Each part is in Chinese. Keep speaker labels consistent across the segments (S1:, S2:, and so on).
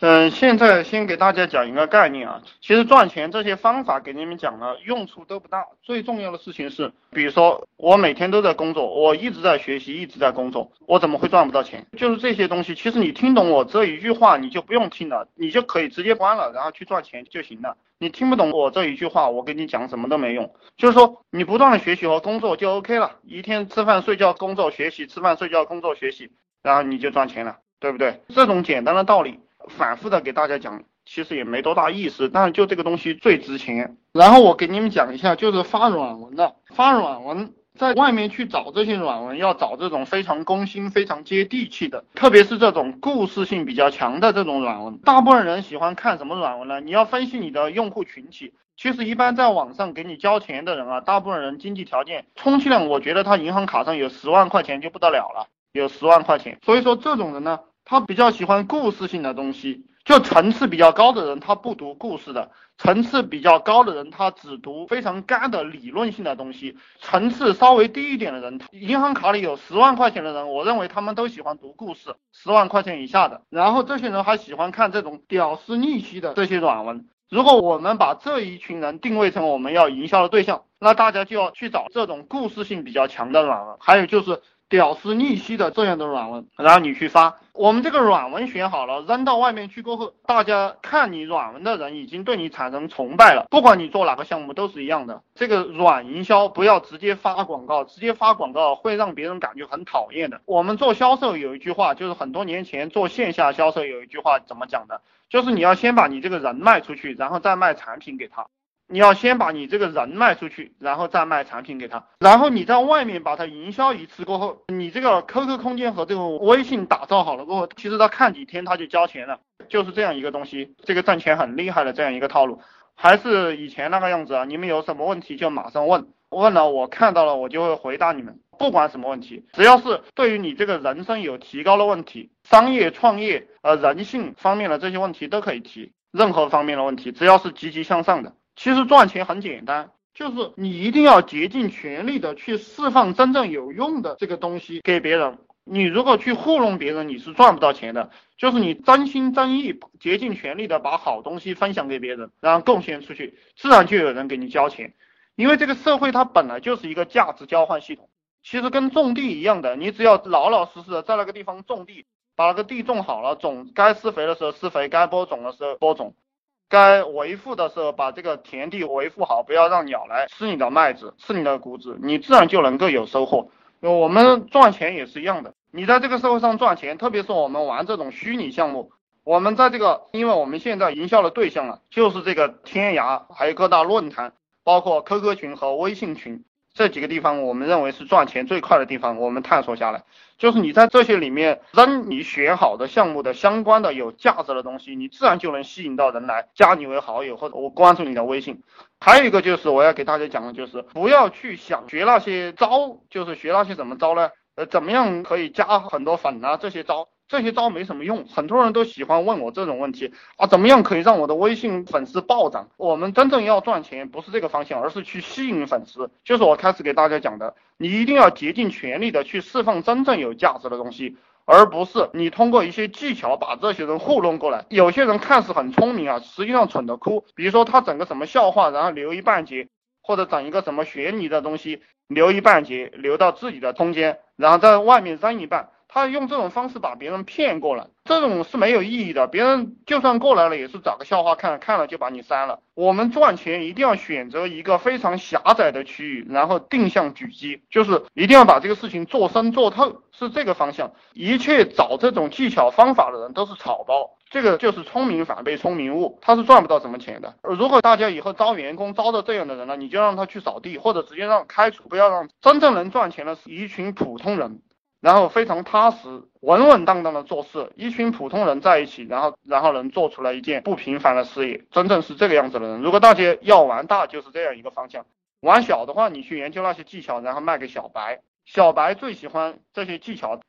S1: 嗯，现在先给大家讲一个概念啊，其实赚钱这些方法给你们讲了，用处都不大。最重要的事情是，比如说我每天都在工作，我一直在学习，一直在工作，我怎么会赚不到钱？就是这些东西，其实你听懂我这一句话，你就不用听了，你就可以直接关了，然后去赚钱就行了。你听不懂我这一句话，我跟你讲什么都没用。就是说，你不断的学习和工作就 OK 了，一天吃饭睡觉工作学习，吃饭睡觉工作学习，然后你就赚钱了，对不对？这种简单的道理。反复的给大家讲，其实也没多大意思，但是就这个东西最值钱。然后我给你们讲一下，就是发软文的，发软文在外面去找这些软文，要找这种非常攻心、非常接地气的，特别是这种故事性比较强的这种软文。大部分人喜欢看什么软文呢？你要分析你的用户群体。其实一般在网上给你交钱的人啊，大部分人经济条件，充其量我觉得他银行卡上有十万块钱就不得了了，有十万块钱。所以说这种人呢。他比较喜欢故事性的东西，就层次比较高的人，他不读故事的；层次比较高的人，他只读非常干的理论性的东西。层次稍微低一点的人，银行卡里有十万块钱的人，我认为他们都喜欢读故事，十万块钱以下的。然后这些人还喜欢看这种屌丝逆袭的这些软文。如果我们把这一群人定位成我们要营销的对象，那大家就要去找这种故事性比较强的软文，还有就是。屌丝逆袭的这样的软文，然后你去发，我们这个软文选好了，扔到外面去过后，大家看你软文的人已经对你产生崇拜了。不管你做哪个项目都是一样的。这个软营销不要直接发广告，直接发广告会让别人感觉很讨厌的。我们做销售有一句话，就是很多年前做线下销售有一句话怎么讲的？就是你要先把你这个人卖出去，然后再卖产品给他。你要先把你这个人卖出去，然后再卖产品给他，然后你在外面把它营销一次过后，你这个 QQ 空间和这个微信打造好了过后，其实他看几天他就交钱了，就是这样一个东西，这个赚钱很厉害的这样一个套路，还是以前那个样子啊，你们有什么问题就马上问，问了我看到了我就会回答你们，不管什么问题，只要是对于你这个人生有提高的问题，商业创业呃人性方面的这些问题都可以提，任何方面的问题，只要是积极向上的。其实赚钱很简单，就是你一定要竭尽全力的去释放真正有用的这个东西给别人。你如果去糊弄别人，你是赚不到钱的。就是你真心真意、竭尽全力的把好东西分享给别人，然后贡献出去，自然就有人给你交钱。因为这个社会它本来就是一个价值交换系统，其实跟种地一样的，你只要老老实实的在那个地方种地，把那个地种好了，种该施肥的时候施肥，该播种的时候播种。该维护的时候，把这个田地维护好，不要让鸟来吃你的麦子，吃你的谷子，你自然就能够有收获。我们赚钱也是一样的，你在这个社会上赚钱，特别是我们玩这种虚拟项目，我们在这个，因为我们现在营销的对象啊，就是这个天涯，还有各大论坛，包括 QQ 群和微信群。这几个地方，我们认为是赚钱最快的地方。我们探索下来，就是你在这些里面扔你选好的项目的相关的有价值的东西，你自然就能吸引到人来加你为好友，或者我关注你的微信。还有一个就是我要给大家讲的，就是不要去想学那些招，就是学那些怎么招呢？呃，怎么样可以加很多粉啊？这些招。这些招没什么用，很多人都喜欢问我这种问题啊，怎么样可以让我的微信粉丝暴涨？我们真正要赚钱不是这个方向，而是去吸引粉丝。就是我开始给大家讲的，你一定要竭尽全力的去释放真正有价值的东西，而不是你通过一些技巧把这些人糊弄过来。有些人看似很聪明啊，实际上蠢的哭。比如说他整个什么笑话，然后留一半截，或者整一个什么悬疑的东西，留一半截，留到自己的空间，然后在外面扔一半。他用这种方式把别人骗过来，这种是没有意义的。别人就算过来了，也是找个笑话看，看了就把你删了。我们赚钱一定要选择一个非常狭窄的区域，然后定向狙击，就是一定要把这个事情做深做透，是这个方向。一切找这种技巧方法的人都是草包，这个就是聪明反被聪明误，他是赚不到什么钱的。如果大家以后招员工招到这样的人了，你就让他去扫地，或者直接让开除，不要让真正能赚钱的是一群普通人。然后非常踏实、稳稳当当的做事，一群普通人在一起，然后然后能做出来一件不平凡的事业，真正是这个样子的人。如果大家要玩大，就是这样一个方向；玩小的话，你去研究那些技巧，然后卖给小白。小白最喜欢这些技巧，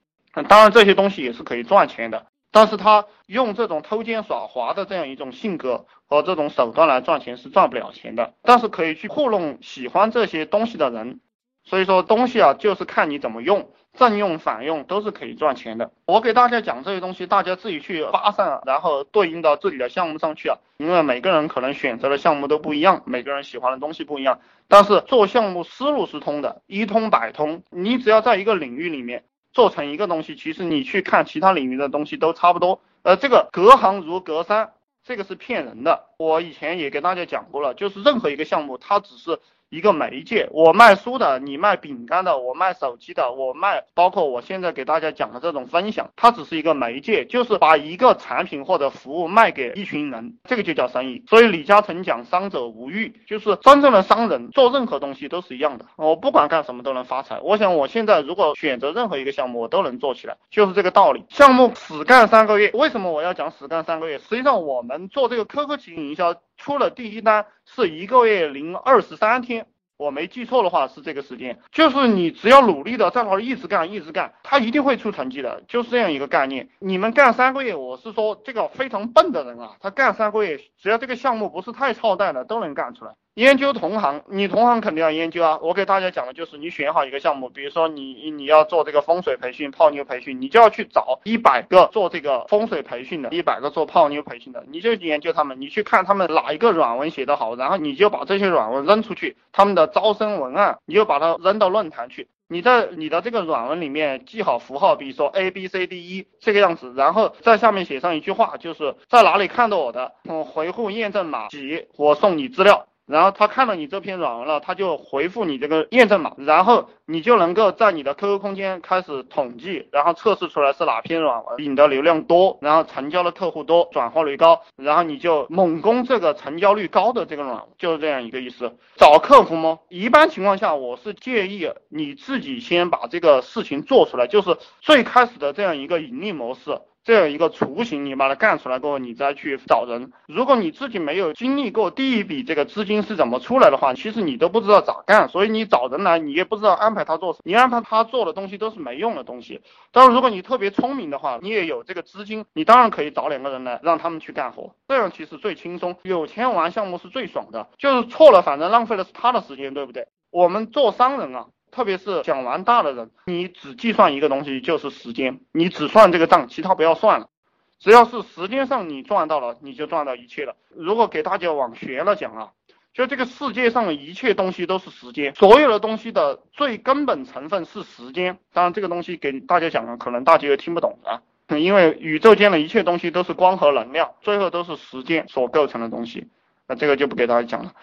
S1: 当然这些东西也是可以赚钱的，但是他用这种偷奸耍滑的这样一种性格和这种手段来赚钱是赚不了钱的，但是可以去糊弄喜欢这些东西的人。所以说东西啊，就是看你怎么用。正用反用都是可以赚钱的。我给大家讲这些东西，大家自己去发散，然后对应到自己的项目上去啊。因为每个人可能选择的项目都不一样，每个人喜欢的东西不一样，但是做项目思路是通的，一通百通。你只要在一个领域里面做成一个东西，其实你去看其他领域的东西都差不多。呃，这个隔行如隔山，这个是骗人的。我以前也给大家讲过了，就是任何一个项目，它只是。一个媒介，我卖书的，你卖饼干的，我卖手机的，我卖，包括我现在给大家讲的这种分享，它只是一个媒介，就是把一个产品或者服务卖给一群人，这个就叫生意。所以李嘉诚讲商者无欲，就是真正的商人做任何东西都是一样的，我不管干什么都能发财。我想我现在如果选择任何一个项目，我都能做起来，就是这个道理。项目死干三个月，为什么我要讲死干三个月？实际上我们做这个 QQ 群营销。出了第一单是一个月零二十三天，我没记错的话是这个时间，就是你只要努力的在那儿一直干一直干，他一定会出成绩的，就是这样一个概念。你们干三个月，我是说这个非常笨的人啊，他干三个月，只要这个项目不是太操蛋的，都能干出来。研究同行，你同行肯定要研究啊。我给大家讲的就是，你选好一个项目，比如说你你要做这个风水培训、泡妞培训，你就要去找一百个做这个风水培训的，一百个做泡妞培训的，你就研究他们，你去看他们哪一个软文写得好，然后你就把这些软文扔出去，他们的招生文案，你就把它扔到论坛去。你在你的这个软文里面记好符号，比如说 A B C D E 这个样子，然后在下面写上一句话，就是在哪里看到我的，嗯，回复验证码几，我送你资料。然后他看到你这篇软文了，他就回复你这个验证码，然后你就能够在你的 QQ 空间开始统计，然后测试出来是哪篇软文引的流量多，然后成交的客户多，转化率高，然后你就猛攻这个成交率高的这个软文，就是这样一个意思。找客服吗？一般情况下，我是建议你自己先把这个事情做出来，就是最开始的这样一个盈利模式。这样一个雏形，你把它干出来过后，你再去找人。如果你自己没有经历过第一笔这个资金是怎么出来的话，其实你都不知道咋干。所以你找人来，你也不知道安排他做什么，你安排他做的东西都是没用的东西。但是如果你特别聪明的话，你也有这个资金，你当然可以找两个人来，让他们去干活，这样其实最轻松。有钱玩项目是最爽的，就是错了，反正浪费的是他的时间，对不对？我们做商人啊。特别是讲完大的人，你只计算一个东西就是时间，你只算这个账，其他不要算了。只要是时间上你赚到了，你就赚到一切了。如果给大家往悬了讲啊，就这个世界上的一切东西都是时间，所有的东西的最根本成分是时间。当然这个东西给大家讲了，可能大家又听不懂啊，因为宇宙间的一切东西都是光和能量，最后都是时间所构成的东西。那这个就不给大家讲了。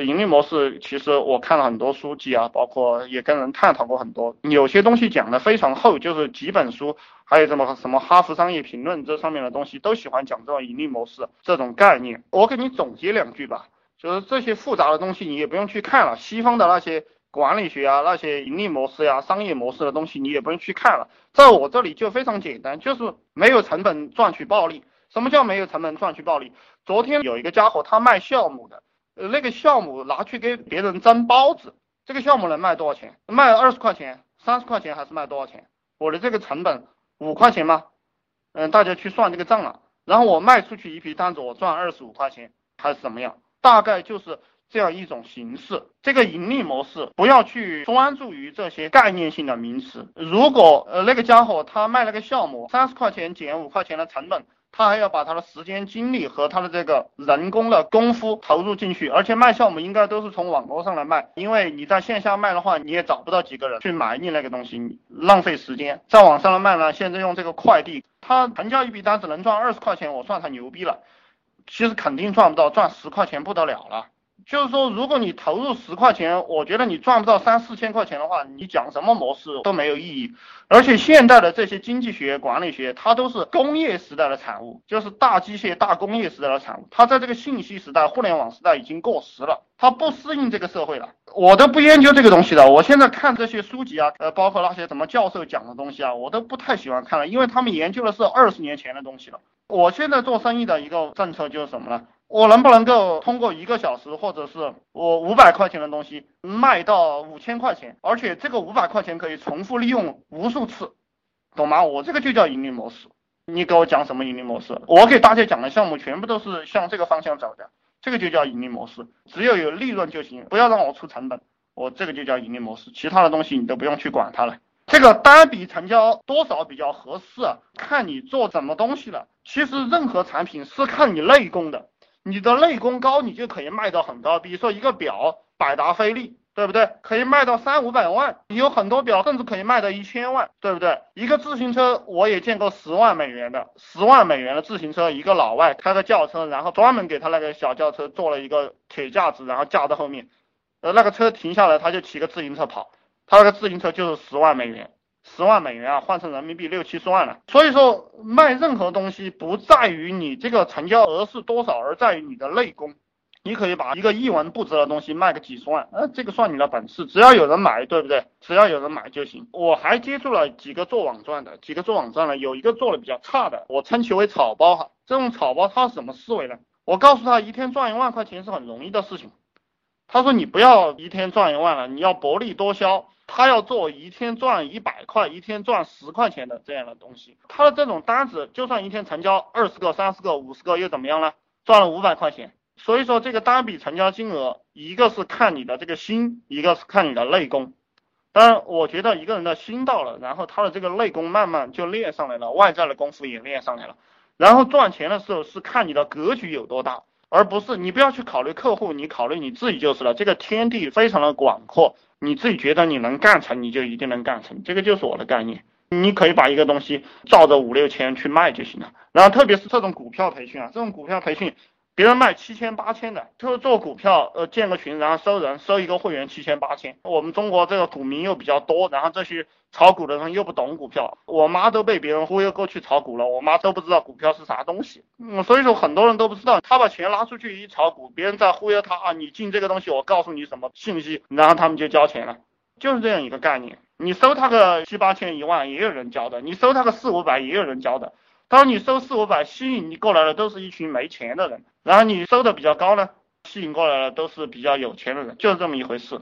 S1: 盈利模式其实我看了很多书籍啊，包括也跟人探讨过很多，有些东西讲的非常厚，就是几本书，还有什么什么哈佛商业评论这上面的东西都喜欢讲这种盈利模式这种概念。我给你总结两句吧，就是这些复杂的东西你也不用去看了，西方的那些管理学啊，那些盈利模式呀、商业模式的东西你也不用去看了，在我这里就非常简单，就是没有成本赚取暴利。什么叫没有成本赚取暴利？昨天有一个家伙他卖酵母的。呃，那个酵母拿去给别人蒸包子，这个酵母能卖多少钱？卖二十块钱、三十块钱还是卖多少钱？我的这个成本五块钱吗？嗯，大家去算这个账了。然后我卖出去一批单子，我赚二十五块钱还是怎么样？大概就是这样一种形式。这个盈利模式不要去专注于这些概念性的名词。如果呃那个家伙他卖了个酵母，三十块钱减五块钱的成本。他还要把他的时间、精力和他的这个人工的功夫投入进去，而且卖项目应该都是从网络上来卖，因为你在线下卖的话，你也找不到几个人去买你那个东西，浪费时间。在网上来卖呢，现在用这个快递，他成交一笔单子能赚二十块钱，我算他牛逼了。其实肯定赚不到，赚十块钱不得了了。就是说，如果你投入十块钱，我觉得你赚不到三四千块钱的话，你讲什么模式都没有意义。而且现在的这些经济学、管理学，它都是工业时代的产物，就是大机械、大工业时代的产物。它在这个信息时代、互联网时代已经过时了，它不适应这个社会了。我都不研究这个东西了。我现在看这些书籍啊，呃，包括那些什么教授讲的东西啊，我都不太喜欢看了，因为他们研究的是二十年前的东西了。我现在做生意的一个政策就是什么呢？我能不能够通过一个小时，或者是我五百块钱的东西卖到五千块钱，而且这个五百块钱可以重复利用无数次，懂吗？我这个就叫盈利模式。你给我讲什么盈利模式？我给大家讲的项目全部都是向这个方向走的，这个就叫盈利模式。只要有利润就行，不要让我出成本，我这个就叫盈利模式。其他的东西你都不用去管它了。这个单笔成交多少比较合适，看你做什么东西了。其实任何产品是看你内功的，你的内功高，你就可以卖到很高。比如说一个表，百达翡丽。对不对？可以卖到三五百万，你有很多表甚至可以卖到一千万，对不对？一个自行车我也见过十万美元的，十万美元的自行车，一个老外开个轿车，然后专门给他那个小轿车做了一个铁架子，然后架在后面，呃，那个车停下来他就骑个自行车跑，他那个自行车就是十万美元，十万美元啊，换成人民币六七十万了。所以说卖任何东西不在于你这个成交额是多少，而在于你的内功。你可以把一个一文不值的东西卖个几十万，呃，这个算你的本事，只要有人买，对不对？只要有人买就行。我还接触了几个做网赚的，几个做网赚的，有一个做的比较差的，我称其为草包哈。这种草包他是什么思维呢？我告诉他，一天赚一万块钱是很容易的事情。他说你不要一天赚一万了，你要薄利多销。他要做一天赚一百块，一天赚十块钱的这样的东西。他的这种单子，就算一天成交二十个、三十个、五十个，又怎么样呢？赚了五百块钱。所以说这个单笔成交金额，一个是看你的这个心，一个是看你的内功。当然，我觉得一个人的心到了，然后他的这个内功慢慢就练上来了，外在的功夫也练上来了。然后赚钱的时候是看你的格局有多大，而不是你不要去考虑客户，你考虑你自己就是了。这个天地非常的广阔，你自己觉得你能干成，你就一定能干成。这个就是我的概念。你可以把一个东西照着五六千去卖就行了。然后特别是这种股票培训啊，这种股票培训。别人卖七千八千的，就是做股票，呃，建个群，然后收人，收一个会员七千八千。我们中国这个股民又比较多，然后这些炒股的人又不懂股票，我妈都被别人忽悠过去炒股了，我妈都不知道股票是啥东西。嗯，所以说很多人都不知道，他把钱拿出去一炒股，别人在忽悠他啊，你进这个东西，我告诉你什么信息，然后他们就交钱了，就是这样一个概念。你收他个七八千一万也有人交的，你收他个四五百也有人交的。当你收四五百，吸引你过来的都是一群没钱的人，然后你收的比较高呢，吸引过来的都是比较有钱的人，就是这么一回事。